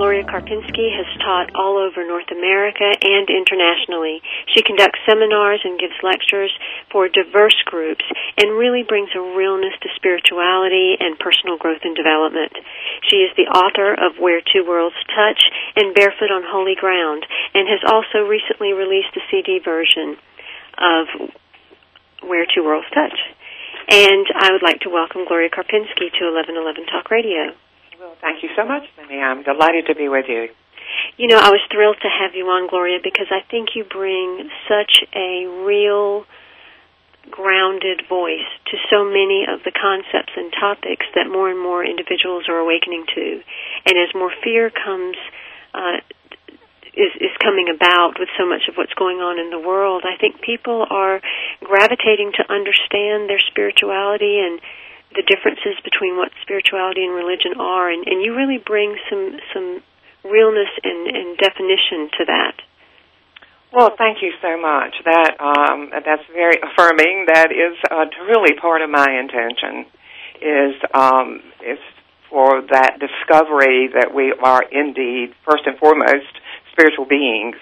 Gloria Karpinski has taught all over North America and internationally. She conducts seminars and gives lectures for diverse groups and really brings a realness to spirituality and personal growth and development. She is the author of Where Two Worlds Touch and Barefoot on Holy Ground and has also recently released a CD version of Where Two Worlds Touch. And I would like to welcome Gloria Karpinski to 1111 Talk Radio. Well, thank you so much, Minnie. I'm delighted to be with you. You know, I was thrilled to have you on, Gloria, because I think you bring such a real, grounded voice to so many of the concepts and topics that more and more individuals are awakening to. And as more fear comes, uh, is, is coming about with so much of what's going on in the world, I think people are gravitating to understand their spirituality and the differences between what spirituality and religion are, and, and you really bring some some realness and, and definition to that. Well, thank you so much. That um, that's very affirming. That is uh, really part of my intention. Is um, is for that discovery that we are indeed first and foremost spiritual beings.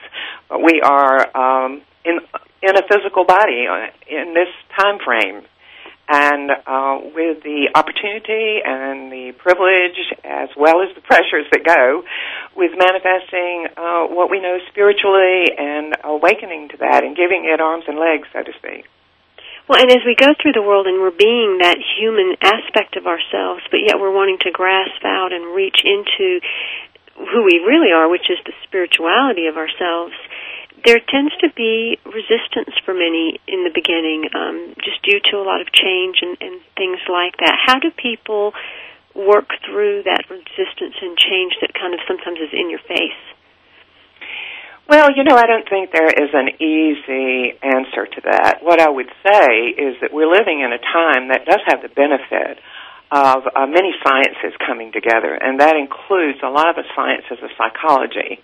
We are um, in in a physical body uh, in this time frame and uh, with the opportunity and the privilege, as well as the pressures that go with manifesting uh, what we know spiritually and awakening to that and giving it arms and legs, so to speak. Well, and as we go through the world and we're being that human aspect of ourselves, but yet we're wanting to grasp out and reach into who we really are, which is the spirituality of ourselves there tends to be resistance for many in the beginning, um, just due to a lot of change and, and things like that. How do people work through that resistance and change that kind of sometimes is in your face? Well, you know, I don't think there is an easy answer to that. What I would say is that we're living in a time that does have the benefit of uh, many sciences coming together, and that includes a lot of the sciences of psychology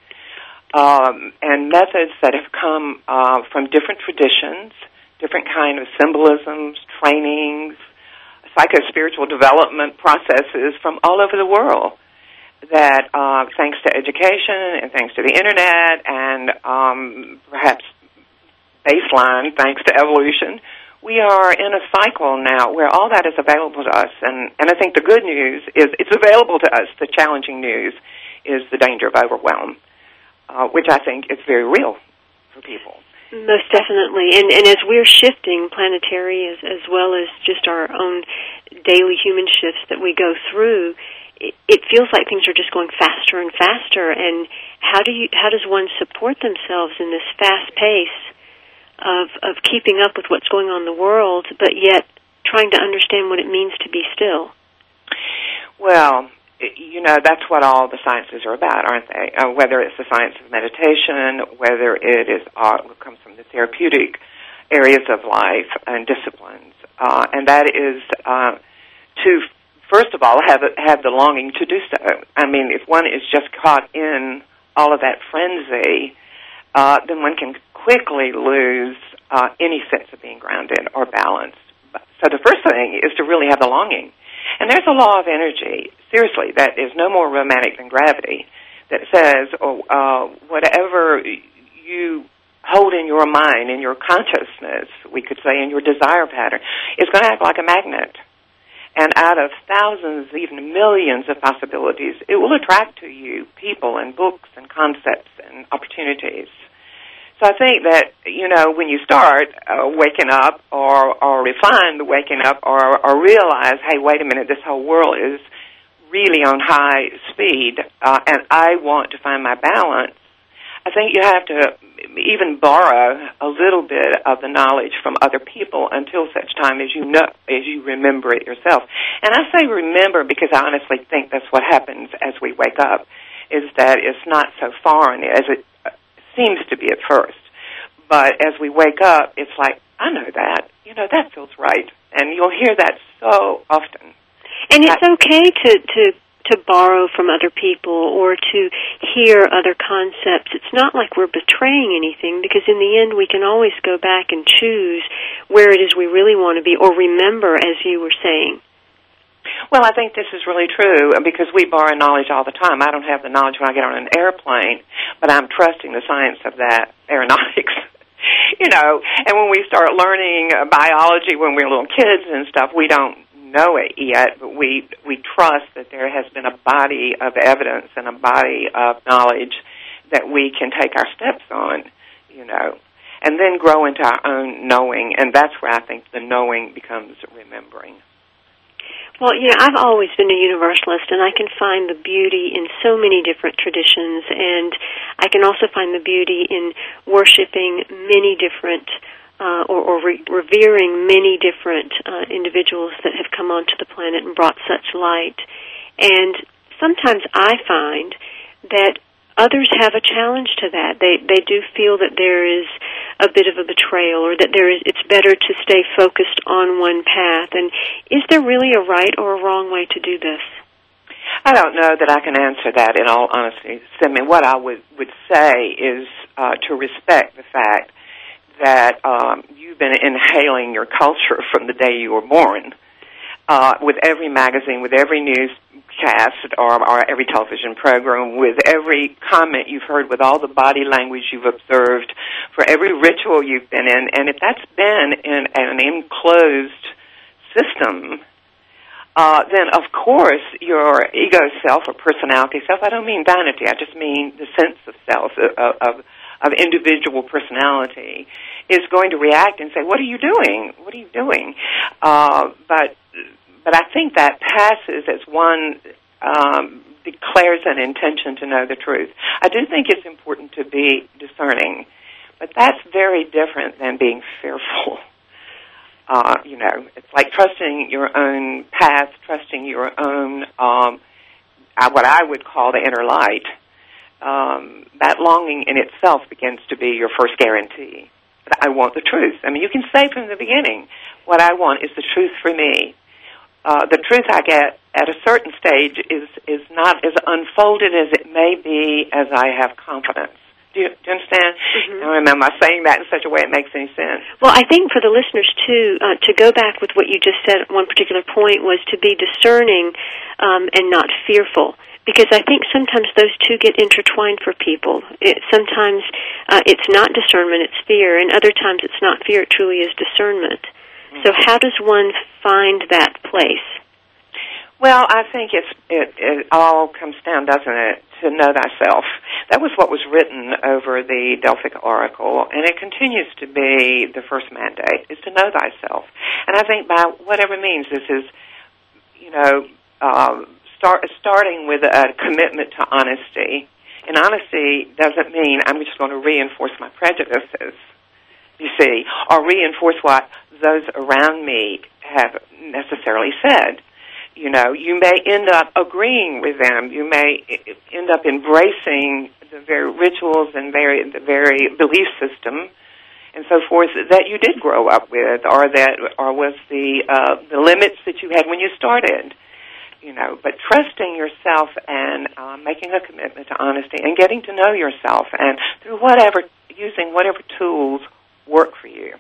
um, and methods that have come uh, from different traditions, different kind of symbolisms, trainings, psycho-spiritual development processes from all over the world. That uh, thanks to education and thanks to the internet and um, perhaps baseline thanks to evolution, we are in a cycle now where all that is available to us. And, and I think the good news is it's available to us. The challenging news is the danger of overwhelm uh, which I think is very real for people. Most definitely, and and as we're shifting planetary as as well as just our own daily human shifts that we go through, it, it feels like things are just going faster and faster. And how do you how does one support themselves in this fast pace of of keeping up with what's going on in the world, but yet trying to understand what it means to be still? Well, you know that's what all the sciences are about, aren't they? Uh, whether it's the science of meditation, whether it is uh, comes from the therapeutic areas of life and disciplines, uh, and that is uh, to first of all have have the longing to do so. I mean, if one is just caught in all of that frenzy, uh, then one can quickly lose uh, any sense of being grounded or balanced. So the first thing is to really have the longing and there's a law of energy, seriously, that is no more romantic than gravity. that says, oh, uh, whatever you hold in your mind, in your consciousness, we could say in your desire pattern, is going to act like a magnet. And out of thousands, even millions of possibilities, it will attract to you people and books and concepts and opportunities. So I think that you know when you start uh, waking up or or refine the waking up or or realize, hey, wait a minute, this whole world is really on high speed, uh, and I want to find my balance. I think you have to even borrow a little bit of the knowledge from other people until such time as you know as you remember it yourself. And I say remember because I honestly think that's what happens as we wake up is that it's not so foreign as it seems to be at first. But as we wake up, it's like, I know that. You know, that feels right. And you'll hear that so often. And it's okay to, to to borrow from other people or to hear other concepts. It's not like we're betraying anything because in the end we can always go back and choose where it is we really want to be or remember as you were saying. Well, I think this is really true uh, because we borrow knowledge all the time. I don't have the knowledge when I get on an airplane, but I'm trusting the science of that aeronautics. you know, and when we start learning uh, biology when we're little kids and stuff, we don't know it yet, but we we trust that there has been a body of evidence and a body of knowledge that we can take our steps on, you know, and then grow into our own knowing, and that's where I think the knowing becomes remembering. Well, you know, I've always been a universalist, and I can find the beauty in so many different traditions, and I can also find the beauty in worshiping many different uh, or, or re- revering many different uh, individuals that have come onto the planet and brought such light. And sometimes I find that others have a challenge to that. They they do feel that there is a bit of a betrayal or that there is it's better to stay focused on one path. And is there really a right or a wrong way to do this? I don't know that I can answer that in all honesty. I mean, what I would would say is uh, to respect the fact that um, you've been inhaling your culture from the day you were born. Uh, with every magazine, with every newscast, or, or every television program, with every comment you've heard, with all the body language you've observed, for every ritual you've been in, and if that's been in an enclosed system, uh, then of course your ego self or personality self, I don't mean vanity, I just mean the sense of self, of, of, of individual personality, is going to react and say, what are you doing? What are you doing? Uh, but but I think that passes as one um, declares an intention to know the truth. I do think it's important to be discerning, but that's very different than being fearful. Uh, you know, it's like trusting your own path, trusting your own um, uh, what I would call the inner light. Um, that longing in itself begins to be your first guarantee. But I want the truth. I mean, you can say from the beginning, what I want is the truth for me uh, the truth I get at a certain stage is is not as unfolded as it may be as I have confidence. Do you, do you understand? Mm-hmm. I remember saying that in such a way it makes any sense. Well, I think for the listeners too, uh, to go back with what you just said at one particular point was to be discerning um, and not fearful. Because I think sometimes those two get intertwined for people. It, sometimes uh, it's not discernment, it's fear, and other times it's not fear, it truly is discernment. So how does one find that place? Well, I think it's it, it all comes down, doesn't it, to know thyself. That was what was written over the Delphic Oracle, and it continues to be the first mandate is to know thyself. And I think by whatever means this is, you know, um, start starting with a commitment to honesty. And honesty doesn't mean I'm just going to reinforce my prejudices you see, or reinforce what those around me have necessarily said. You know, you may end up agreeing with them. You may end up embracing the very rituals and very the very belief system and so forth that you did grow up with, or that, or was the uh, the limits that you had when you started. You know, but trusting yourself and uh, making a commitment to honesty and getting to know yourself, and through whatever using whatever tools work for you.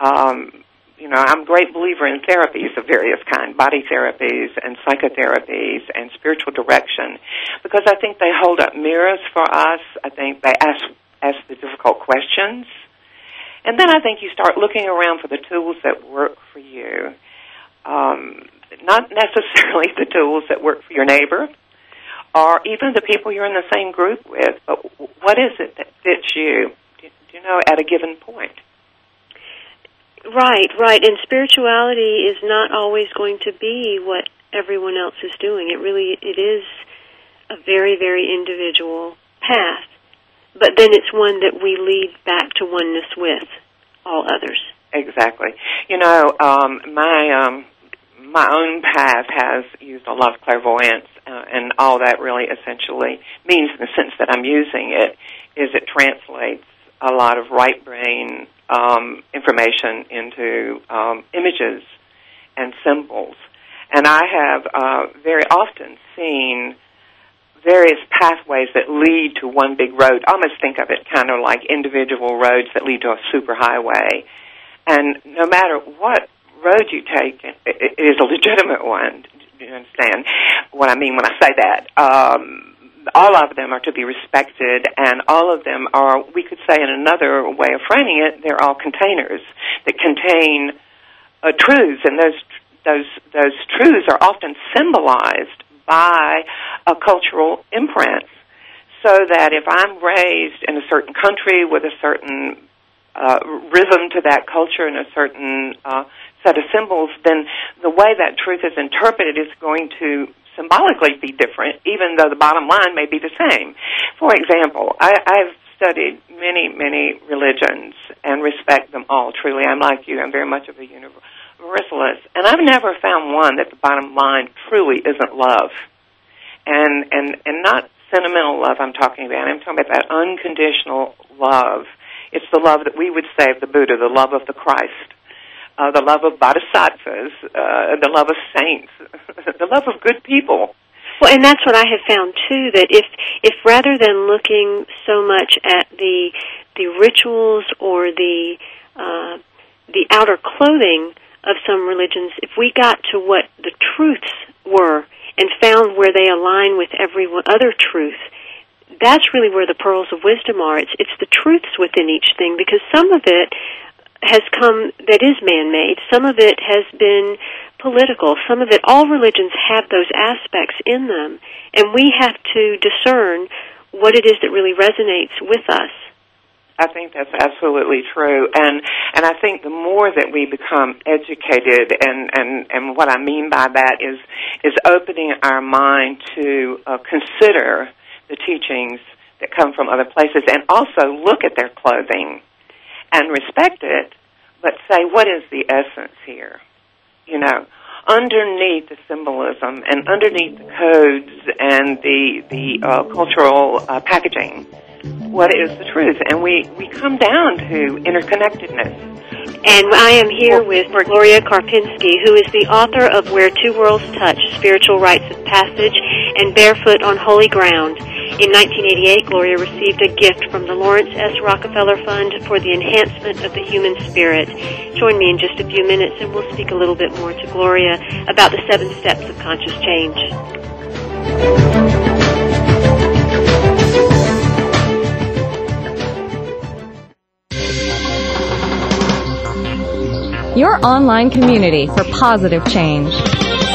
Um, you know, I'm a great believer in therapies of various kinds, body therapies and psychotherapies and spiritual direction, because I think they hold up mirrors for us. I think they ask ask the difficult questions, and then I think you start looking around for the tools that work for you. Um, not necessarily the tools that work for your neighbor, or even the people you're in the same group with, but what is it that fits you? Do you know at a given point? Right, right. And spirituality is not always going to be what everyone else is doing. It really it is a very very individual path. But then it's one that we lead back to oneness with all others. Exactly. You know, um my um my own path has used a lot of clairvoyance, uh, and all that really essentially means, in the sense that I'm using it, is it translates a lot of right brain um, information into um, images and symbols. And I have uh, very often seen various pathways that lead to one big road. I almost think of it kind of like individual roads that lead to a superhighway. And no matter what road you take, is a legitimate one. Do you understand what I mean when I say that? Um, all of them are to be respected, and all of them are, we could say in another way of framing it, they're all containers that contain uh, truths, and those those those truths are often symbolized by a cultural imprint. So that if I'm raised in a certain country with a certain uh, rhythm to that culture and a certain uh, set of symbols, then the way that truth is interpreted is going to symbolically be different, even though the bottom line may be the same. For example, I, I've studied many, many religions and respect them all. Truly, I'm like you. I'm very much of a universalist, and I've never found one that the bottom line truly isn't love, and and and not sentimental love. I'm talking about. I'm talking about that unconditional love. It's the love that we would say of the Buddha, the love of the Christ uh, the love of bodhisattvas, uh, the love of saints, the love of good people. Well, and that's what I have found too. That if if rather than looking so much at the the rituals or the uh, the outer clothing of some religions, if we got to what the truths were and found where they align with every other truth, that's really where the pearls of wisdom are. It's it's the truths within each thing because some of it has come that is man-made. Some of it has been political. Some of it, all religions have those aspects in them, and we have to discern what it is that really resonates with us. I think that's absolutely true, and and I think the more that we become educated, and and and what I mean by that is is opening our mind to uh, consider the teachings that come from other places, and also look at their clothing and respect it, but say, what is the essence here? You know, underneath the symbolism and underneath the codes and the the uh, cultural uh, packaging, what is the truth? And we we come down to interconnectedness. And I am here with Gloria Karpinski, who is the author of Where Two Worlds Touch, Spiritual Rites of Passage, and Barefoot on Holy Ground. In 1988, Gloria received a gift from the Laurance S. Rockefeller Fund for the enhancement of the human spirit. Join me in just a few minutes and we'll speak a little bit more to Gloria about the seven steps of conscious change. Your online community for positive change.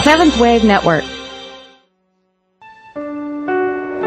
Seventh Wave Network.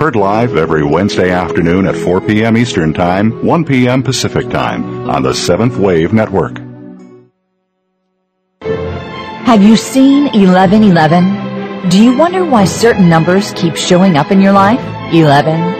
Heard live every Wednesday afternoon at 4 p.m. Eastern Time, 1 p.m. Pacific Time on the Seventh Wave Network. Have you seen 1111? Do you wonder why certain numbers keep showing up in your life? 11,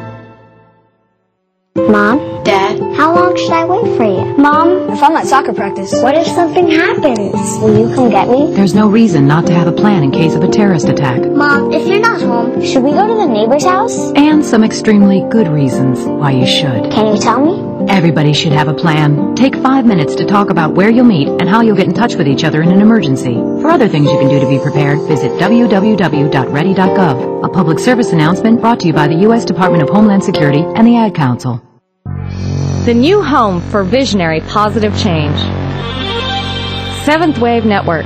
Mom? Dad? How long should I wait for you? Mom? If I'm at soccer practice. What if something happens? Will you come get me? There's no reason not to have a plan in case of a terrorist attack. Mom, if you're not home, should we go to the neighbor's house? And some extremely good reasons why you should. Can you tell me? Everybody should have a plan. Take five minutes to talk about where you'll meet and how you'll get in touch with each other in an emergency. For other things you can do to be prepared, visit www.ready.gov. A public service announcement brought to you by the U.S. Department of Homeland Security and the Ad Council. The new home for visionary positive change. Seventh Wave Network.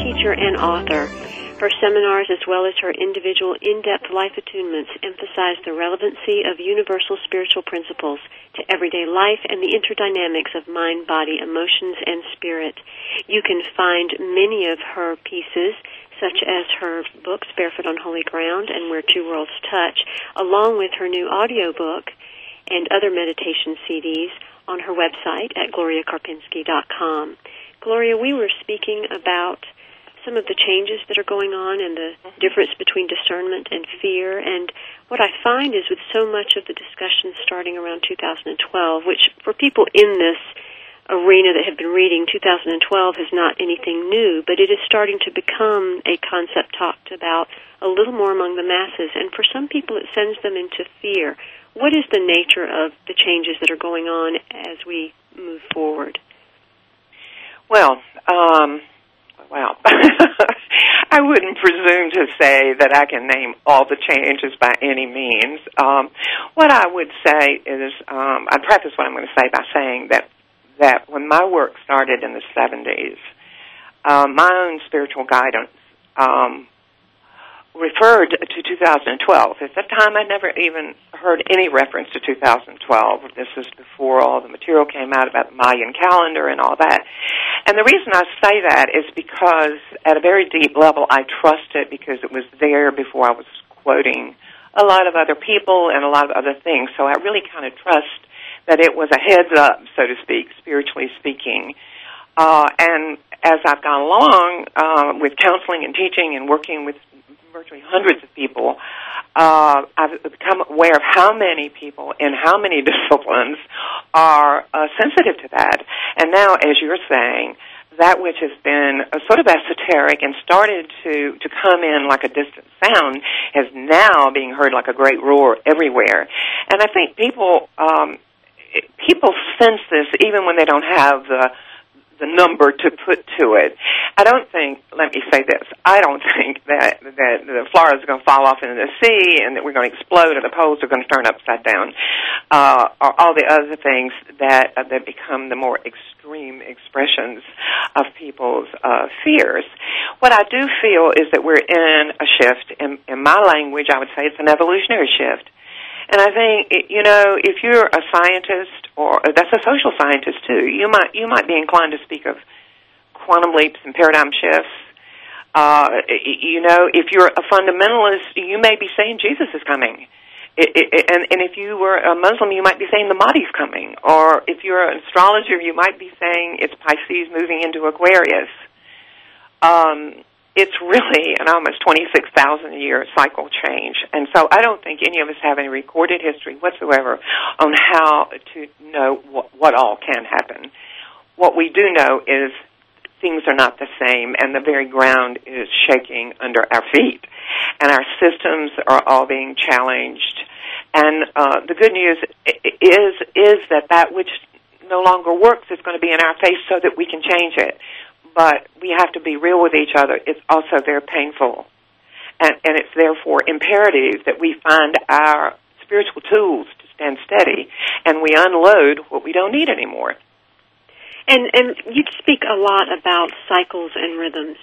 teacher, and author. Her seminars, as well as her individual in-depth life attunements, emphasize the relevancy of universal spiritual principles to everyday life and the interdynamics of mind, body, emotions, and spirit. You can find many of her pieces such as her books, Barefoot on Holy Ground and Where Two Worlds Touch, along with her new audiobook and other meditation CDs on her website at gloriakarpinski.com. Gloria, we were speaking about some of the changes that are going on and the difference between discernment and fear. And what I find is with so much of the discussion starting around 2012, which for people in this arena that have been reading, 2012 is not anything new, but it is starting to become a concept talked about a little more among the masses. And for some people, it sends them into fear. What is the nature of the changes that are going on as we move forward? Well, um, I wouldn't presume to say that I can name all the changes by any means. Um, what I would say is, um, I'd preface what I'm going to say by saying that that when my work started in the 70s, uh, my own spiritual guidance um, referred to 2012. At that time, I never even heard any reference to 2012. This is before all the material came out about the Mayan calendar and all that. And the reason I say that is because at a very deep level, I trust it because it was there before I was quoting a lot of other people and a lot of other things. So I really kind of trust that it was a heads up, so to speak, spiritually speaking. Uh, and as I've gone along uh, with counseling and teaching and working with virtually hundreds of people, uh, I've become aware of how many people in how many disciplines are uh, sensitive to that. And now, as you're saying, that which has been a sort of esoteric and started to, to come in like a distant sound is now being heard like a great roar everywhere. And I think people, um, people sense this even when they don't have the the number to put to it. I don't think. Let me say this. I don't think that that the Florida's going to fall off into the sea and that we're going to explode or the poles are going to turn upside down, uh, or all the other things that uh, that become the more extreme expressions of people's uh, fears. What I do feel is that we're in a shift. In, in my language, I would say it's an evolutionary shift. And I think you know if you're a scientist or that's a social scientist too, you might you might be inclined to speak of quantum leaps and paradigm shifts. Uh, you know, if you're a fundamentalist, you may be saying Jesus is coming. It, it, and, and if you were a Muslim, you might be saying the Mahdi's coming. Or if you're an astrologer, you might be saying it's Pisces moving into Aquarius. Um, it's really an almost 26,000 year cycle change. And so I don't think any of us have any recorded history whatsoever on how to know what, what all can happen. What we do know is things are not the same and the very ground is shaking under our feet and our systems are all being challenged and uh, the good news is is that that which no longer works is going to be in our face so that we can change it but we have to be real with each other it's also very painful and, and it's therefore imperative that we find our spiritual tools to stand steady and we unload what we don't need anymore and and you speak a lot about cycles and rhythms.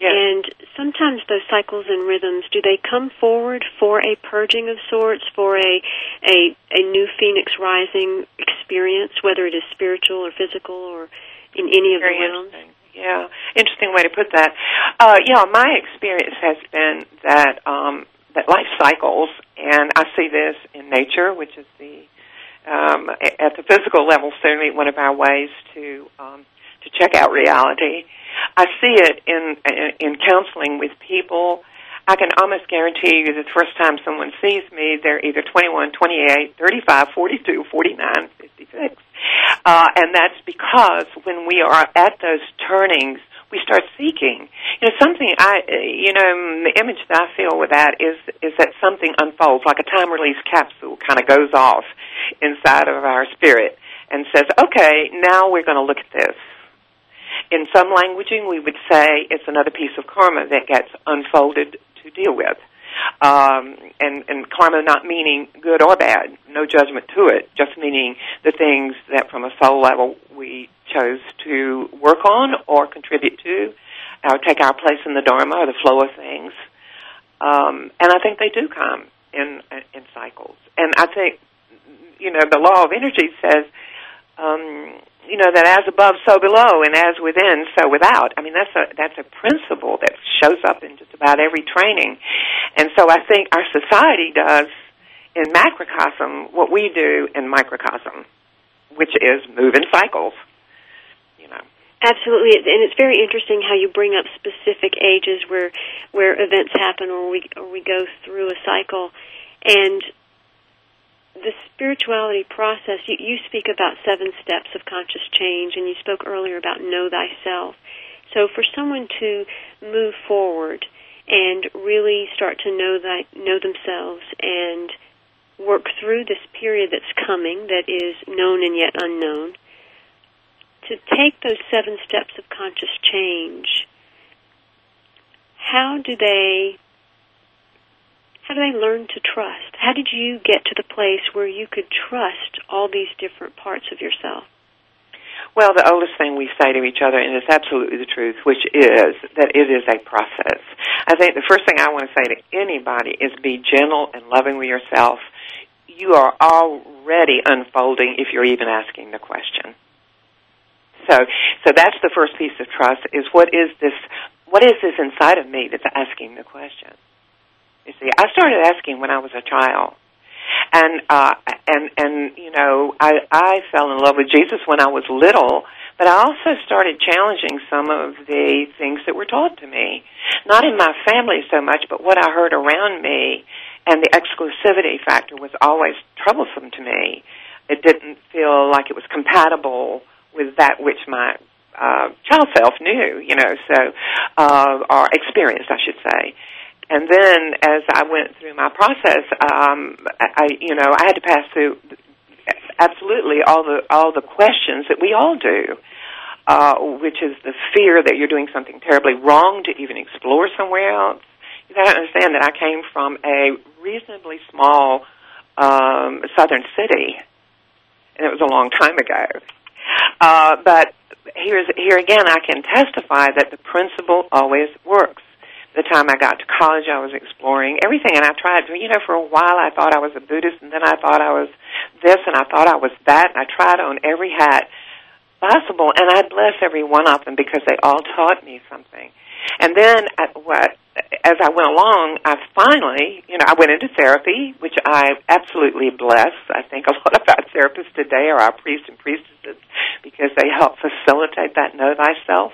Yes. And sometimes those cycles and rhythms, do they come forward for a purging of sorts, for a a a new phoenix rising experience, whether it is spiritual or physical or in any of Very the realms? Yeah, interesting way to put that. Uh, yeah, my experience has been that um, that life cycles, and I see this in nature, which is the um, at the physical level, certainly one of our ways to um, to check out reality. I see it in in in counseling with people. I can almost guarantee you the first time someone sees me, they're either 21, 28, 35, 42, 49, 56. Uh, and that's because when we are at those turnings, we start seeking. You know, something I, you know, the image that I feel with that is is that something unfolds, like a time release capsule, kind of goes off inside of our spirit and says, "Okay, now we're going to look at this." In some languaging, we would say it's another piece of karma that gets unfolded to deal with. Um, and, and karma not meaning good or bad, no judgment to it, just meaning the things that from a soul level we chose to work on or contribute to, or take our place in the dharma or the flow of things. Um, and I think they do come in in cycles. And I think, you know, the law of energy says, um, you know, that as above, so below, and as within, so without. I mean, that's a that's a principle that shows up in just about every training. And so I think our society does in macrocosm what we do in microcosm, which is move in cycles. You know. Absolutely, and it's very interesting how you bring up specific ages where where events happen or we or we go through a cycle, and the spirituality process. You, you speak about seven steps of conscious change, and you spoke earlier about know thyself. So, for someone to move forward and really start to know that know themselves and work through this period that's coming that is known and yet unknown to take those seven steps of conscious change how do they how do they learn to trust how did you get to the place where you could trust all these different parts of yourself well, the oldest thing we say to each other, and it's absolutely the truth, which is that it is a process. I think the first thing I want to say to anybody is be gentle and loving with yourself. You are already unfolding if you're even asking the question. So, so that's the first piece of trust is what is this, what is this inside of me that's asking the question? You see, I started asking when I was a child. And uh and and you know i i fell in love with jesus when i was little but i also started challenging some of the things that were taught to me. Not in my family so much but what i heard around me and the exclusivity factor was always troublesome to me. It didn't feel like it was compatible with that which my uh child self knew you know so uh or experienced i should say and then as I went through my process, um, I, you know, I had to pass through absolutely all the all the questions that we all do, uh, which is the fear that you're doing something terribly wrong to even explore somewhere else. You got to understand that I came from a reasonably small um, southern city, and it was a long time ago. Uh, but here's here again, I can testify that the principle always works the time I got to college, I was exploring everything, and I tried. You know, for a while, I thought I was a Buddhist, and then I thought I was this, and I thought I was that, and I tried on every hat possible, and I bless every one of them because they all taught me something. And then, at what as I went along, I finally, you know, I went into therapy, which I absolutely bless. I think a lot of our therapists today are our priests and priestesses because they help facilitate that know thyself.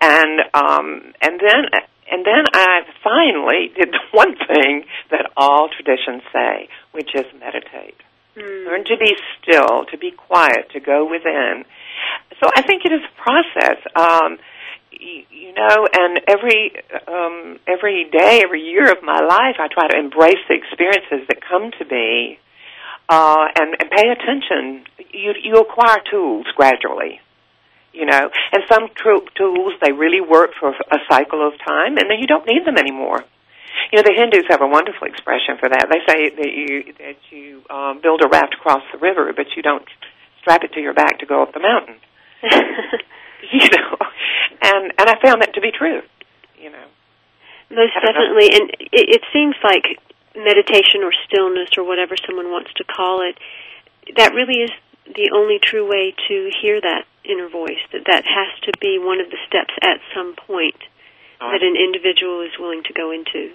And um, and then and then I finally did the one thing that all traditions say, which is meditate. Mm. Learn to be still, to be quiet, to go within. So I think it is a process. Um, you know, and every um, every day, every year of my life, I try to embrace the experiences that come to me, uh, and, and pay attention. You you acquire tools gradually, you know, and some tr- tools they really work for a cycle of time, and then you don't need them anymore. You know, the Hindus have a wonderful expression for that. They say that you that you um, build a raft across the river, but you don't strap it to your back to go up the mountain. you know, and and I found that to be true. You know, most definitely, and it, it seems like meditation or stillness or whatever someone wants to call it, that really is the only true way to hear that inner voice. That that has to be one of the steps at some point oh. that an individual is willing to go into.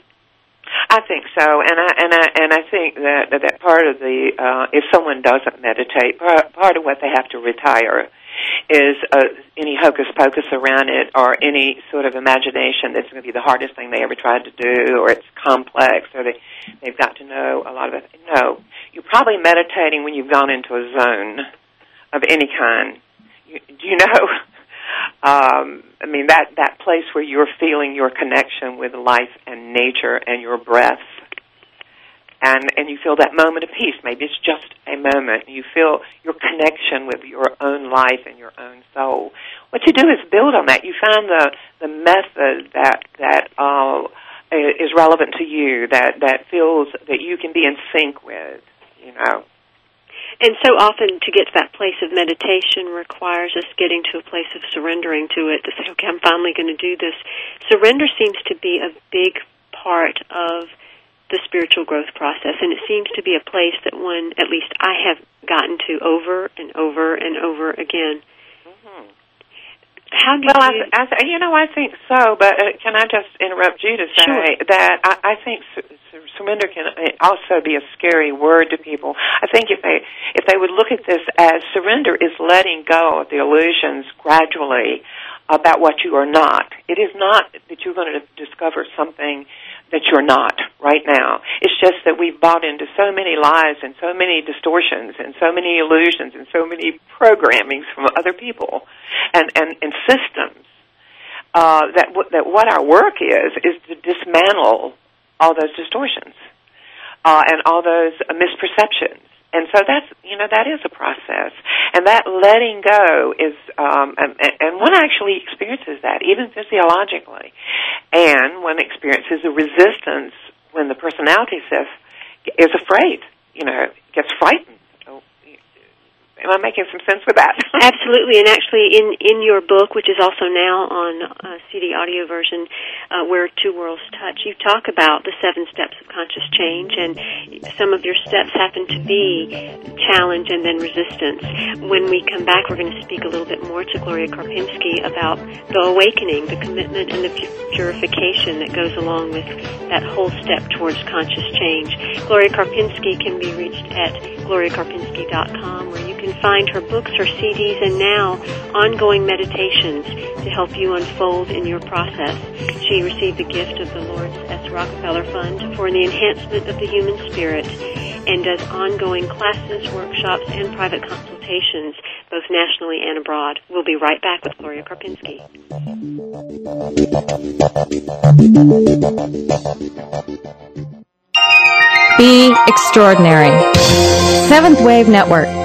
I think so, and I and I and I think that that part of the uh, if someone doesn't meditate, part, part of what they have to retire is uh, any hocus pocus around it or any sort of imagination that's going to be the hardest thing they ever tried to do or it's complex or they they've got to know a lot of it. No, you're probably meditating when you've gone into a zone of any kind. You, do you know? Um, I mean that that place where you're feeling your connection with life and nature and your breath and and you feel that moment of peace. Maybe it's just a moment. You feel your connection with your own life and your own soul. What you do is build on that. You find the the method that that uh, is relevant to you, that that feels that you can be in sync with. You know. And so often to get to that place of meditation requires us getting to a place of surrendering to it to say, okay, I'm finally going to do this. Surrender seems to be a big part of the spiritual growth process, and it seems to be a place that one, at least I have gotten to over and over and over again. Mm-hmm. How do well, you? I, I, you know, I think so. But uh, can I just interrupt you to say sure. that I, I think su- surrender can also be a scary word to people. I think if they if they would look at this as surrender is letting go of the illusions gradually about what you are not. It is not that you're going to discover something that you're not right now. It's just that we've bought into so many lies and so many distortions and so many illusions and so many programmings from other people and, and, and systems uh, that, w- that what our work is is to dismantle all those distortions uh, and all those misperceptions and so that's you know that is a process, and that letting go is, um, and, and one actually experiences that even physiologically, and one experiences a resistance when the personality says is afraid, you know, gets frightened Am I making some sense with that? Absolutely, and actually, in in your book, which is also now on CD audio version, uh, where two worlds touch, you talk about the seven steps of conscious change, and some of your steps happen to be challenge and then resistance. When we come back, we're going to speak a little bit more to Gloria Karpinski about the awakening, the commitment, and the purification that goes along with that whole step towards conscious change. Gloria Karpinski can be reached at gloriakarpinski.com, where can find her books, her CDs, and now ongoing meditations to help you unfold in your process. She received the gift of the Laurance S. Rockefeller Fund for the enhancement of the human spirit and does ongoing classes, workshops, and private consultations, both nationally and abroad. We'll be right back with Gloria Karpinski. Be extraordinary. Seventh Wave Network.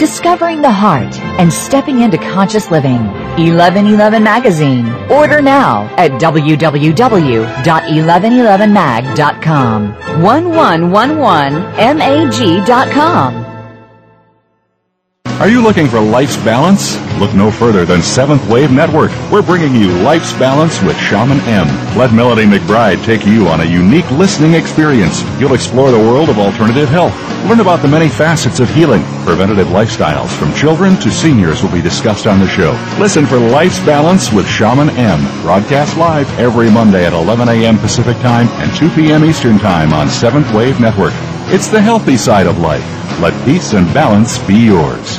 discovering the heart, and stepping into conscious living. 1111 Magazine. Order now at www.1111mag.com. 1111mag.com. Are you looking for life's balance? Look no further than Seventh Wave Network. We're bringing you Life's Balance with Shaman M. Let Melody McBride take you on a unique listening experience. You'll explore the world of alternative health. Learn about the many facets of healing. Preventative lifestyles from children to seniors will be discussed on the show. Listen for Life's Balance with Shaman M. Broadcast live every Monday at 11 a.m. Pacific Time and 2 p.m. Eastern Time on Seventh Wave Network. It's the healthy side of life. Let peace and balance be yours.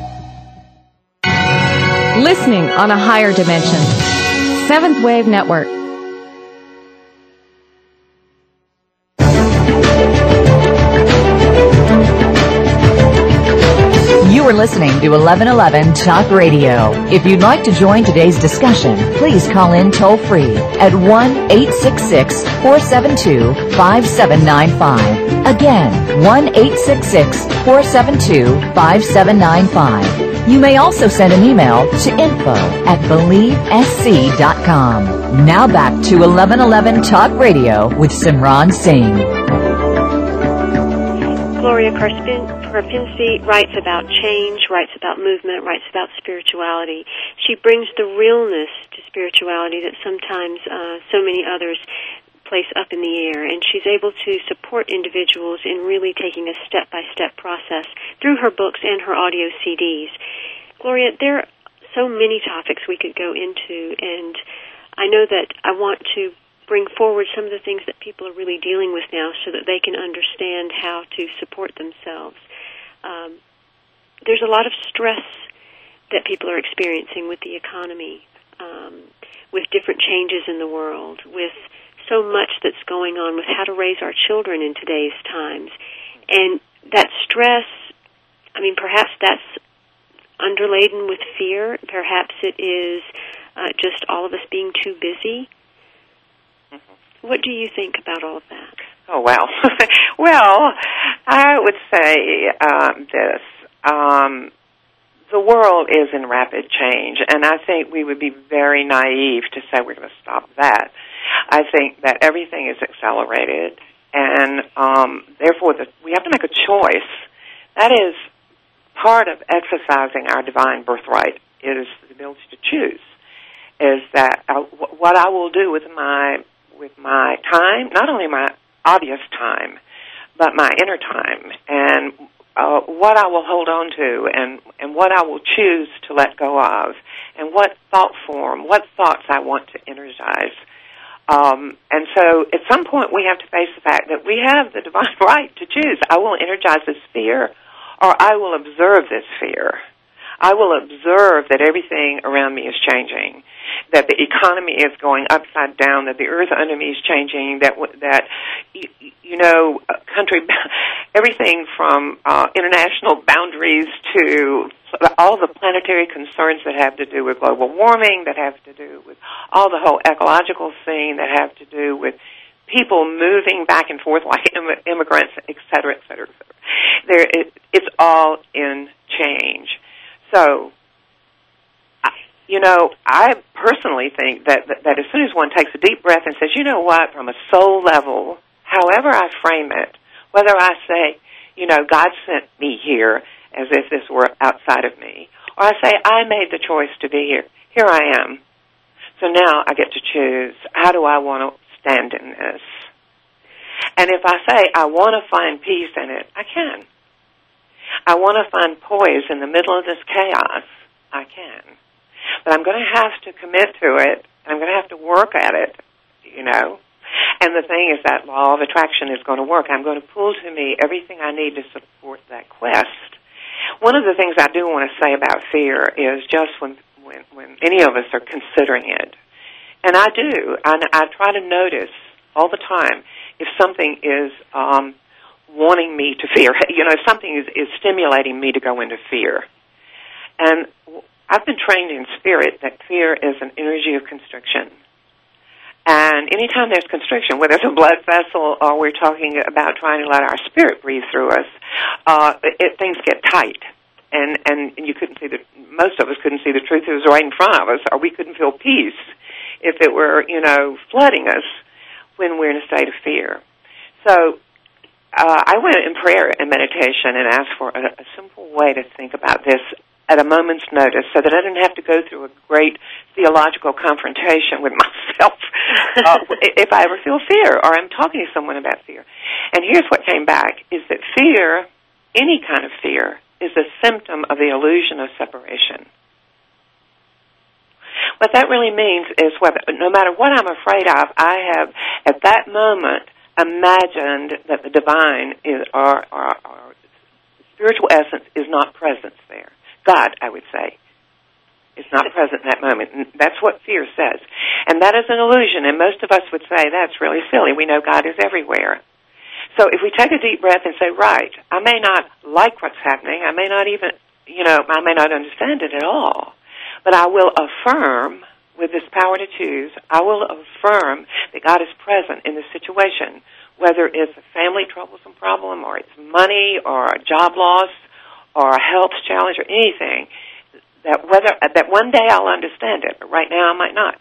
Listening on a higher dimension. Seventh Wave Network. You are listening to 1111 Talk Radio. If you'd like to join today's discussion, please call in toll free at 1-866-472-5795. Again, 1-866-472-5795. You may also send an email to info at believesc.com. Now back to 1111 Talk Radio with Simran Singh. Gloria Karpinski writes about change, writes about movement, writes about spirituality. She brings the realness to spirituality that sometimes uh, so many others place up in the air, and she's able to support individuals in really taking a step by step process through her books and her audio CDs. Gloria, there are so many topics we could go into, and I know that I want to bring forward some of the things that people are really dealing with now so that they can understand how to support themselves. Um, there's a lot of stress that people are experiencing with the economy, um, with different changes in the world, with so much that's going on with how to raise our children in today's times. And that stress, I mean, perhaps that's underladen with fear. Perhaps it is uh, just all of us being too busy. Mm-hmm. What do you think about all of that? Oh, well. well, I would say um, this. Um, the world is in rapid change, and I think we would be very naive to say we're going to stop that. I think that everything is accelerated, and um, therefore the, we have to make a choice. That is part of exercising our divine birthright is the ability to choose. Is that uh, what I will do with my with my time, not only my obvious time, but my inner time, and uh, what I will hold on to, and and what I will choose to let go of, and what thought form, what thoughts I want to energize um, and so at some point we have to face the fact that we have the divine right to choose. I will energize this fear or I will observe this fear. I will observe that everything around me is changing, that the economy is going upside down, that the earth under me is changing, that that you, you know, country, everything from uh, international boundaries to all the planetary concerns that have to do with global warming, that have to do with all the whole ecological scene, that have to do with people moving back and forth like immigrants, et cetera, et cetera, et cetera. There, it, it's all in change. So, you know, I personally think that, that that as soon as one takes a deep breath and says, you know what, from a soul level, however I frame it, whether I say, you know, God sent me here as if this were outside of me. Or I say, I made the choice to be here. Here I am. So now I get to choose how do I want to stand in this? And if I say I want to find peace in it, I can. I want to find poise in the middle of this chaos, I can. But I'm going to have to commit to it. I'm going to have to work at it, you know. And the thing is that law of attraction is going to work. I'm going to pull to me everything I need to support that quest. One of the things I do want to say about fear is just when when, when any of us are considering it, and I do, I, I try to notice all the time if something is um, wanting me to fear. You know, if something is, is stimulating me to go into fear. And I've been trained in spirit that fear is an energy of constriction. And anytime there's constriction, whether it's a blood vessel or we're talking about trying to let our spirit breathe through us, uh, it, things get tight. And, and you couldn't see the most of us couldn't see the truth it was right in front of us, or we couldn't feel peace if it were you know flooding us when we're in a state of fear. So uh, I went in prayer and meditation and asked for a, a simple way to think about this at a moment's notice so that I didn't have to go through a great theological confrontation with myself uh, if I ever feel fear or I'm talking to someone about fear. And here's what came back is that fear, any kind of fear, is a symptom of the illusion of separation. What that really means is whether, no matter what I'm afraid of, I have at that moment imagined that the divine is, or, or, or spiritual essence is not present there. God, I would say, is not present in that moment. And that's what fear says. And that is an illusion, and most of us would say that's really silly. We know God is everywhere. So if we take a deep breath and say, right, I may not like what's happening, I may not even, you know, I may not understand it at all, but I will affirm with this power to choose, I will affirm that God is present in the situation, whether it's a family troublesome problem or it's money or a job loss or a health challenge or anything, that whether that one day I'll understand it, but right now I might not.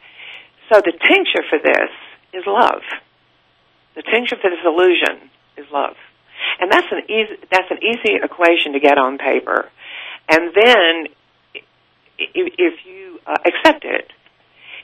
So the tincture for this is love. The tincture for this illusion is love, and that's an easy that's an easy equation to get on paper. And then, if you uh, accept it,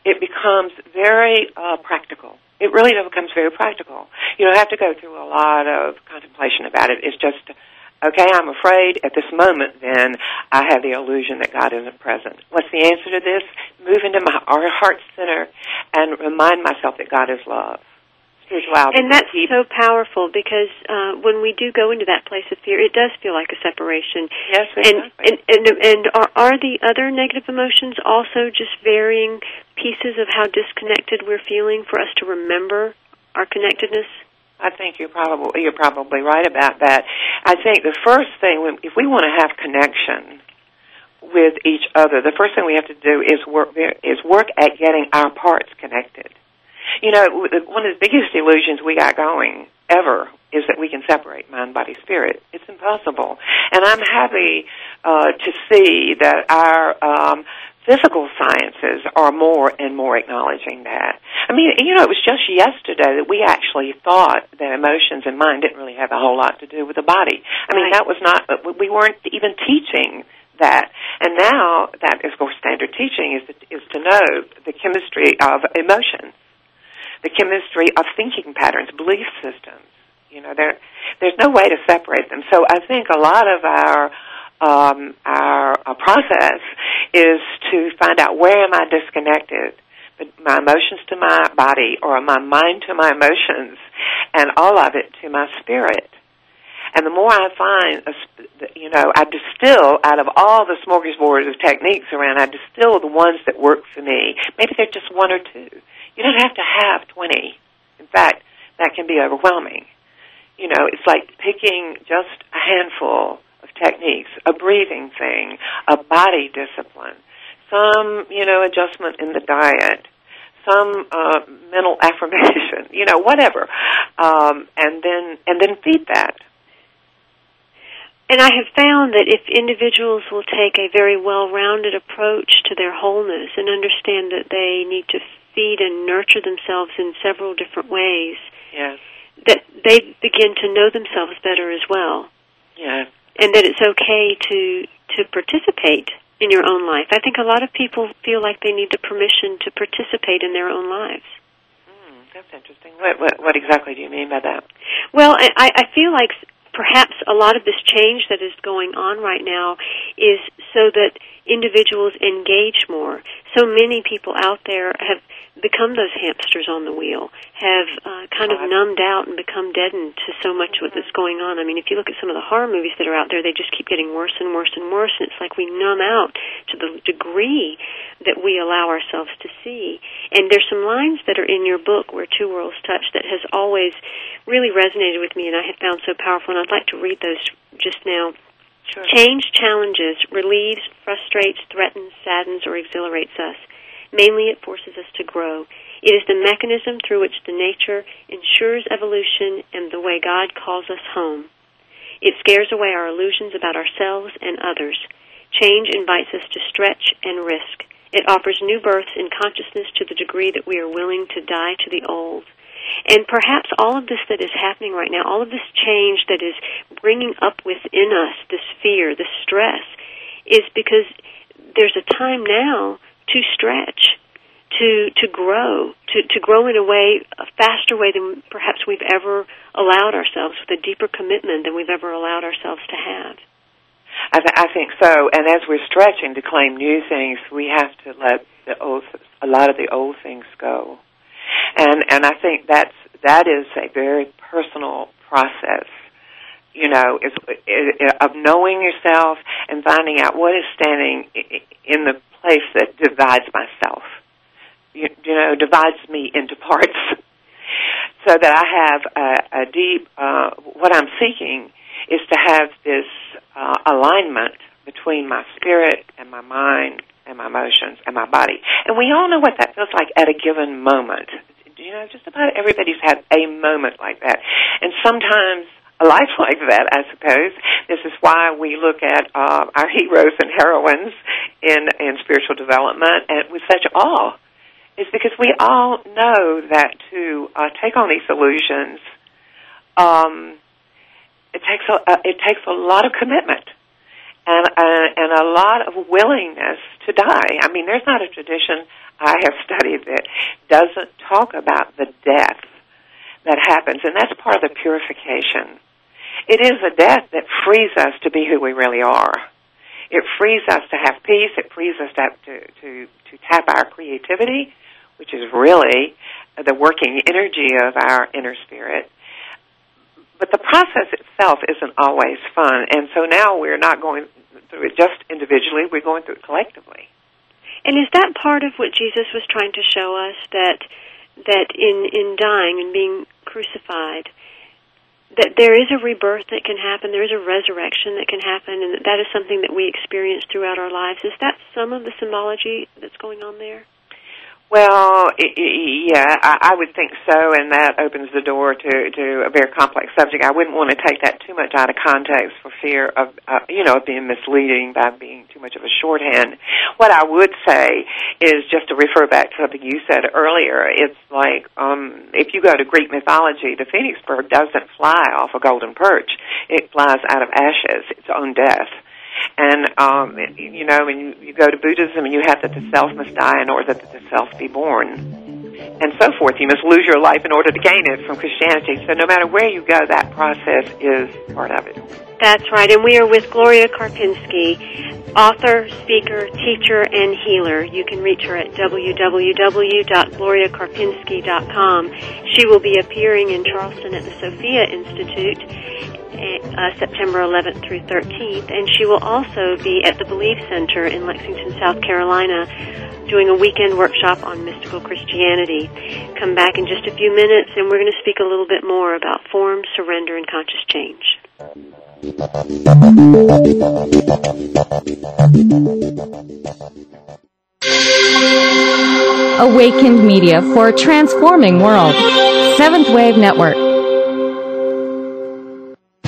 it becomes very uh, practical. It really becomes very practical. You don't have to go through a lot of contemplation about it. It's just Okay, I'm afraid at this moment then I have the illusion that God isn't present. What's the answer to this? Move into my heart center and remind myself that God is love. And that's so powerful because uh, when we do go into that place of fear, it does feel like a separation. Yes, exactly. And and and, and are, are the other negative emotions also just varying pieces of how disconnected we're feeling for us to remember our connectedness? I think you're probably you're probably right about that. I think the first thing, if we want to have connection with each other, the first thing we have to do is work is work at getting our parts connected. You know, one of the biggest illusions we got going ever is that we can separate mind, body, spirit. It's impossible, and I'm happy uh, to see that our um, physical sciences are more and more acknowledging that. I mean, you know, it was just yesterday that we actually thought that emotions and mind didn't really have a whole lot to do with the body. I mean, right. that was not, we weren't even teaching that. And now that is for standard teaching is to, is to know the chemistry of emotions, the chemistry of thinking patterns, belief systems. You know, there, there's no way to separate them. So I think a lot of our um, our, our process is to find out where am I disconnected my emotions to my body or my mind to my emotions and all of it to my spirit. And the more I find, you know, I distill out of all the smorgasbord of techniques around, I distill the ones that work for me. Maybe they're just one or two. You don't have to have 20. In fact, that can be overwhelming. You know, it's like picking just a handful techniques, a breathing thing, a body discipline, some, you know, adjustment in the diet, some uh, mental affirmation, you know, whatever, um, and then and then feed that. And I have found that if individuals will take a very well-rounded approach to their wholeness and understand that they need to feed and nurture themselves in several different ways, yes. that they begin to know themselves better as well. Yes and that it's okay to to participate in your own life. I think a lot of people feel like they need the permission to participate in their own lives. Mm, That's interesting. What, what, what exactly do you mean by that? Well, I, I feel like perhaps a lot of this change that is going on right now is so that individuals engage more. So many people out there have become those hamsters on the wheel, have uh, kind of numbed out and become deadened to so much of what's going on. I mean, if you look at some of the horror movies that are out there, they just keep getting worse and worse and worse, and it's like we numb out to the degree that we allow ourselves to see. And there's some lines that are in your book, Where Two Worlds Touch, that has always really resonated with me and I have found so powerful, and I'd like to read those just now. Sure. Change challenges, relieves, frustrates, threatens, saddens, or exhilarates us. Mainly, it forces us to grow. It is the mechanism through which the nature ensures evolution and the way God calls us home. It scares away our illusions about ourselves and others. Change invites us to stretch and risk. It offers new births in consciousness to the degree that we are willing to die to the old. And perhaps all of this that is happening right now, all of this change that is bringing up within us this fear, this stress, is because there's a time now to stretch, to to grow, to to grow in a way, a faster way than perhaps we've ever allowed ourselves, with a deeper commitment than we've ever allowed ourselves to have. I, th- I think so. And as we're stretching to claim new things, we have to let the old, a lot of the old things go. And and I think that's that is a very personal process. You know, is, is of knowing yourself and finding out what is standing in the place that divides myself. You, you know, divides me into parts, so that I have a, a deep. Uh, what I'm seeking is to have this uh, alignment between my spirit and my mind and my emotions and my body. And we all know what that feels like at a given moment. You know, just about everybody's had a moment like that. And sometimes a life like that, I suppose. This is why we look at uh, our heroes and heroines in in spiritual development and with such awe. Is because we all know that to uh, take on these illusions, um, it takes a uh, it takes a lot of commitment and uh, and a lot of willingness to die. I mean, there's not a tradition I have studied that doesn't talk about the death that happens, and that's part of the purification. It is a death that frees us to be who we really are. It frees us to have peace. It frees us to to to, to tap our creativity, which is really the working energy of our inner spirit. But the process itself isn't always fun, and so now we're not going through it just individually. We're going through it collectively. And is that part of what Jesus was trying to show us that that in in dying and being crucified that there is a rebirth that can happen, there is a resurrection that can happen and that, that is something that we experience throughout our lives. Is that some of the symbology that's going on there? Well, yeah, I would think so, and that opens the door to to a very complex subject. I wouldn't want to take that too much out of context for fear of, uh, you know, being misleading by being too much of a shorthand. What I would say is just to refer back to something you said earlier. It's like um, if you go to Greek mythology, the phoenix bird doesn't fly off a golden perch; it flies out of ashes, its own death. And um, you know, when you, you go to Buddhism, and you have that the self must die in order that the self be born, and so forth. You must lose your life in order to gain it from Christianity. So no matter where you go, that process is part of it. That's right, and we are with Gloria Karpinski, author, speaker, teacher, and healer. You can reach her at www.gloriakarpinski.com. She will be appearing in Charleston at the Sophia Institute uh, September 11th through 13th, and she will also be at the Believe Center in Lexington, South Carolina, doing a weekend workshop on mystical Christianity. Come back in just a few minutes, and we're going to speak a little bit more about form, surrender, and conscious change. Awakened Media for a transforming world. Seventh Wave Network.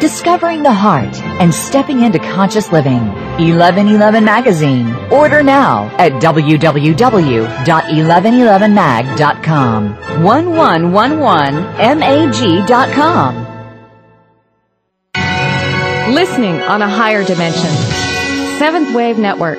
discovering the heart, and stepping into conscious living. 1111 Magazine. Order now at www.1111mag.com. 1111mag.com. Listening on a higher dimension. Seventh Wave Network.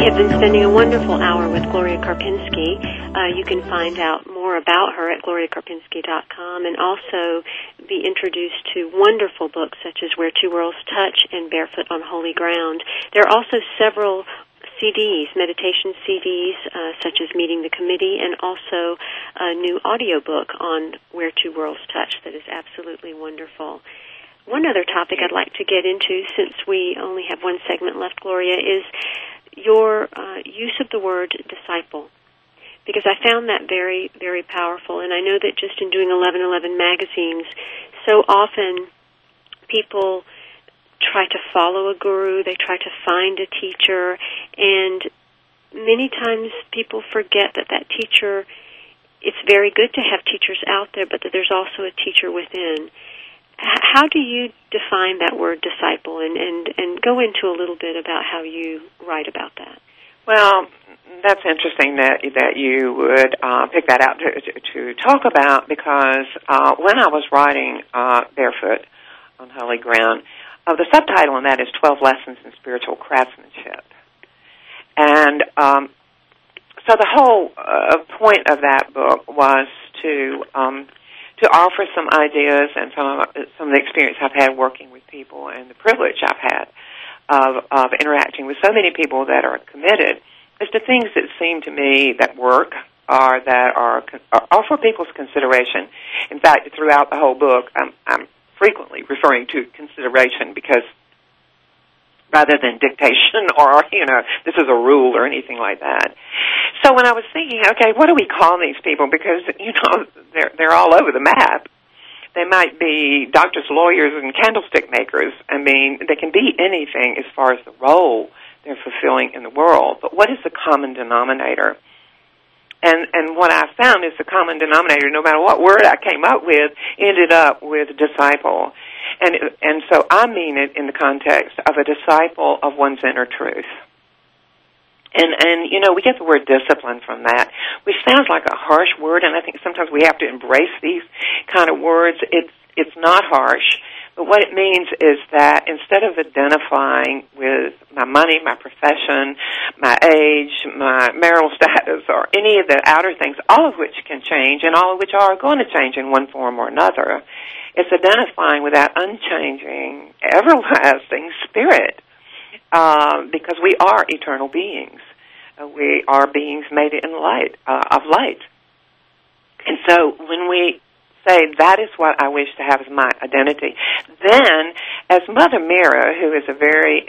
Have been spending a wonderful hour with Gloria Karpinski. Uh, you can find out more about her at gloriakarpinski.com and also be introduced to wonderful books such as Where Two Worlds Touch and Barefoot on Holy Ground. There are also several CDs, meditation CDs, uh, such as Meeting the Committee, and also a new audiobook on Where Two Worlds Touch that is absolutely wonderful. One other topic I'd like to get into, since we only have one segment left, Gloria, is your uh, use of the word disciple because I found that very, very powerful. And I know that just in doing 1111 magazines, so often people try to follow a guru, they try to find a teacher, and many times people forget that that teacher, it's very good to have teachers out there, but that there's also a teacher within how do you define that word disciple and, and, and go into a little bit about how you write about that? Well, that's interesting that that you would uh, pick that out to, to, to talk about because uh, when I was writing uh, Barefoot on Holy Ground, uh, the subtitle on that is 12 Lessons in Spiritual Craftsmanship. And um, so the whole uh, point of that book was to um, to offer some ideas and some of, some of the experience I've had working with people and the privilege I've had of, of interacting with so many people that are committed as to things that seem to me that work or that are, are for people's consideration. In fact, throughout the whole book, I'm, I'm frequently referring to consideration because rather than dictation or, you know, this is a rule or anything like that. So when I was thinking, okay, what do we call these people? Because, you know, they're, they're all over the map. They might be doctors, lawyers, and candlestick makers. I mean, they can be anything as far as the role they're fulfilling in the world. But what is the common denominator? And and what I found is the common denominator, no matter what word I came up with, ended up with disciple. And, and so I mean it in the context of a disciple of one's inner truth. And, and, you know, we get the word discipline from that, which sounds like a harsh word, and I think sometimes we have to embrace these kind of words. It's, it's not harsh, but what it means is that instead of identifying with my money, my profession, my age, my marital status, or any of the outer things, all of which can change and all of which are going to change in one form or another, it's identifying with that unchanging, everlasting spirit um, because we are eternal beings. Uh, we are beings made in light uh, of light, and so when we say that is what I wish to have as my identity, then as Mother Mira, who is a very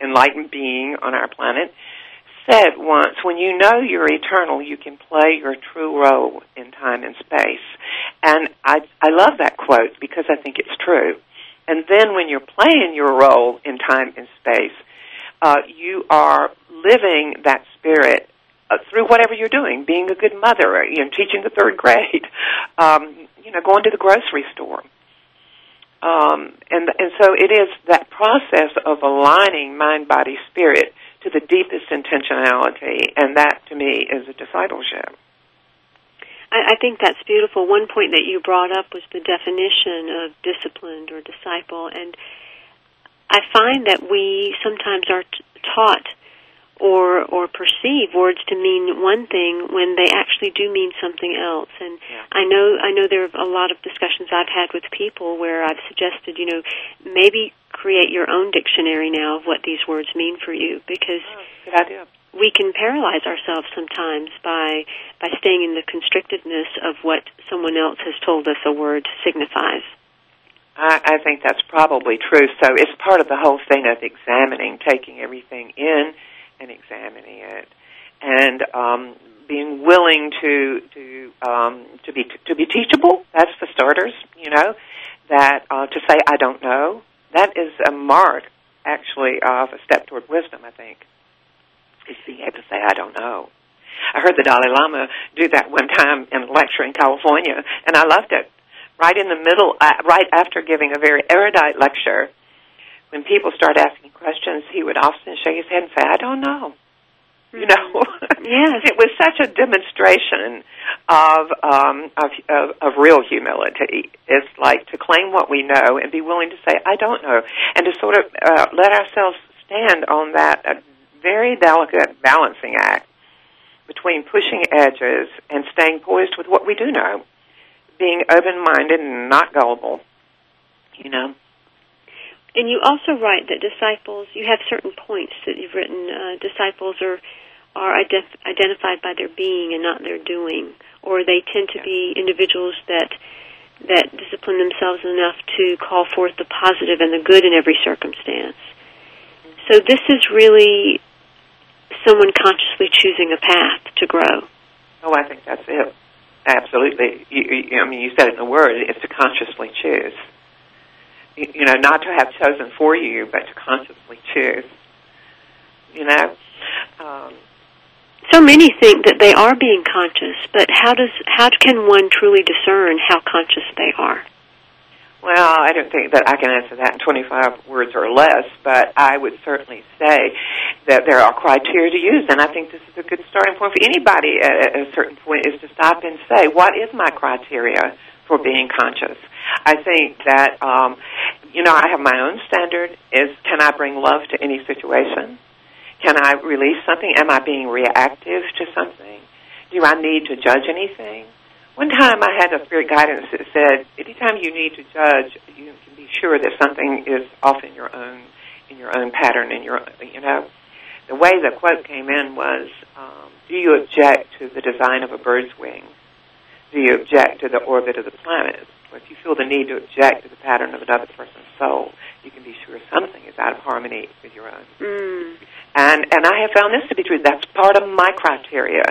enlightened being on our planet, said once, when you know you're eternal, you can play your true role in time and space. And I, I love that quote because I think it's true. And then when you're playing your role in time and space, uh, you are living that spirit uh, through whatever you're doing, being a good mother, you know, teaching the third grade, um, you know, going to the grocery store. Um, and and so it is that process of aligning mind, body, spirit to the deepest intentionality, and that to me is a discipleship. I, I think that's beautiful. One point that you brought up was the definition of disciplined or disciple, and I find that we sometimes are t- taught or or perceive words to mean one thing when they actually do mean something else and yeah. i know i know there are a lot of discussions i've had with people where i've suggested you know maybe create your own dictionary now of what these words mean for you because oh, we can paralyze ourselves sometimes by by staying in the constrictedness of what someone else has told us a word signifies I, I think that's probably true. So it's part of the whole thing of examining, taking everything in, and examining it, and um, being willing to to um, to be to be teachable. That's for starters. You know that uh, to say I don't know that is a mark actually of a step toward wisdom. I think is being able to say I don't know. I heard the Dalai Lama do that one time in a lecture in California, and I loved it. Right in the middle, uh, right after giving a very erudite lecture, when people start asking questions, he would often shake his head and say, "I don't know." You know, yes, it was such a demonstration of, um, of of of real humility. It's like to claim what we know and be willing to say, "I don't know," and to sort of uh, let ourselves stand on that uh, very delicate balancing act between pushing edges and staying poised with what we do know, being open-minded and not gullible. You know. And you also write that disciples, you have certain points that you've written. Uh, disciples are are ident- identified by their being and not their doing, or they tend to be individuals that that discipline themselves enough to call forth the positive and the good in every circumstance. So this is really someone consciously choosing a path to grow. Oh, I think that's it. Absolutely. You, you, I mean, you said it in a word. It's to consciously choose you know, not to have chosen for you, but to consciously choose. You know. Um, so many think that they are being conscious, but how does how can one truly discern how conscious they are? Well, I don't think that I can answer that in 25 words or less, but I would certainly say that there are criteria to use, and I think this is a good starting point for anybody at a certain point is to stop and say, what is my criteria for being conscious? I think that um, you know I have my own standard. Is can I bring love to any situation? Can I release something? Am I being reactive to something? Do I need to judge anything? One time I had a spirit guidance that said, anytime you need to judge, you can be sure that something is off in your own in your own pattern. In your you know, the way the quote came in was, um, "Do you object to the design of a bird's wing? Do you object to the orbit of the planet? Or if you feel the need to object to the pattern of another person's soul, you can be sure something is out of harmony with your own. Mm. And and I have found this to be true. That's part of my criteria.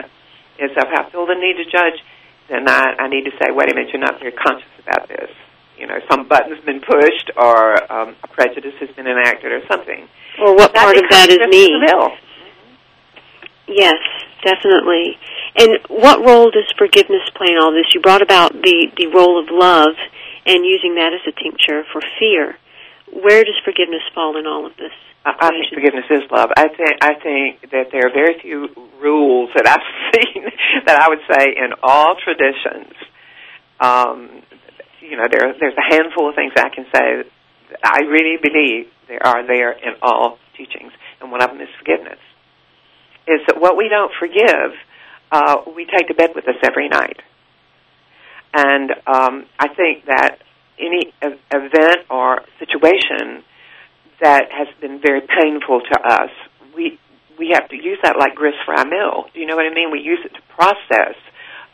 Is if I feel the need to judge, then I, I need to say, wait a minute, you're not very conscious about this. You know, some button's been pushed, or um, a prejudice has been enacted, or something. Or what that part of that is me? Mm-hmm. Yes, definitely. And what role does forgiveness play in all this? You brought about the, the role of love and using that as a tincture for fear. Where does forgiveness fall in all of this? I, I think forgiveness is love. I think I think that there are very few rules that I've seen that I would say in all traditions. Um, you know, there there's a handful of things I can say. That I really believe there are there in all teachings, and one of them is forgiveness. Is that what we don't forgive? Uh, we take to bed with us every night. And um, I think that any event or situation that has been very painful to us, we we have to use that like grist fry mill. Do you know what I mean? We use it to process.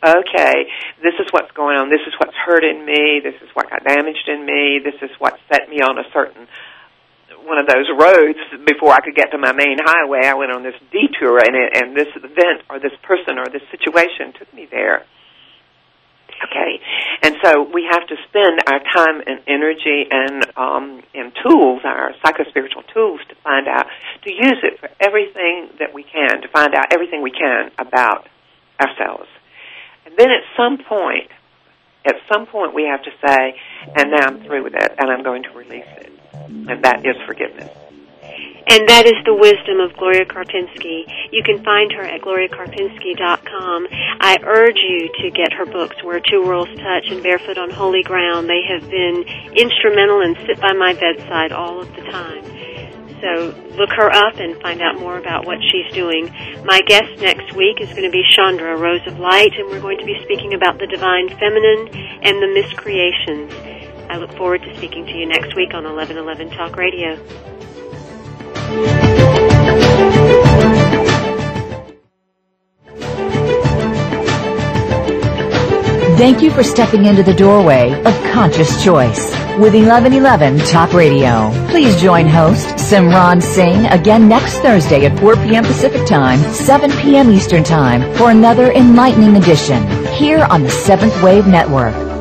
Okay, this is what's going on. This is what's hurting me. This is what got damaged in me. This is what set me on a certain one of those roads before I could get to my main highway. I went on this detour, and it, and this event or this person or this situation took me there. Okay, and so we have to spend our time and energy and um, and tools, our psychospiritual tools, to find out to use it for everything that we can, to find out everything we can about ourselves. And then at some point, at some point, we have to say, "And now I'm through with it, and I'm going to release it," and that is forgiveness. And that is the wisdom of Gloria Karpinski. You can find her at gloriakarpinski.com. I urge you to get her books, Where Two Worlds Touch and Barefoot on Holy Ground. They have been instrumental and sit by my bedside all of the time. So look her up and find out more about what she's doing. My guest next week is going to be Chandra, Rose of Light, and we're going to be speaking about the divine feminine and the miscreations. I look forward to speaking to you next week on 1111 Talk Radio. Thank you for stepping into the doorway of conscious choice with 1111 Talk Radio. Please join host Simran Singh again next Thursday at 4 p.m. Pacific Time, 7 p.m. Eastern Time for another enlightening edition here on the Seventh Wave Network.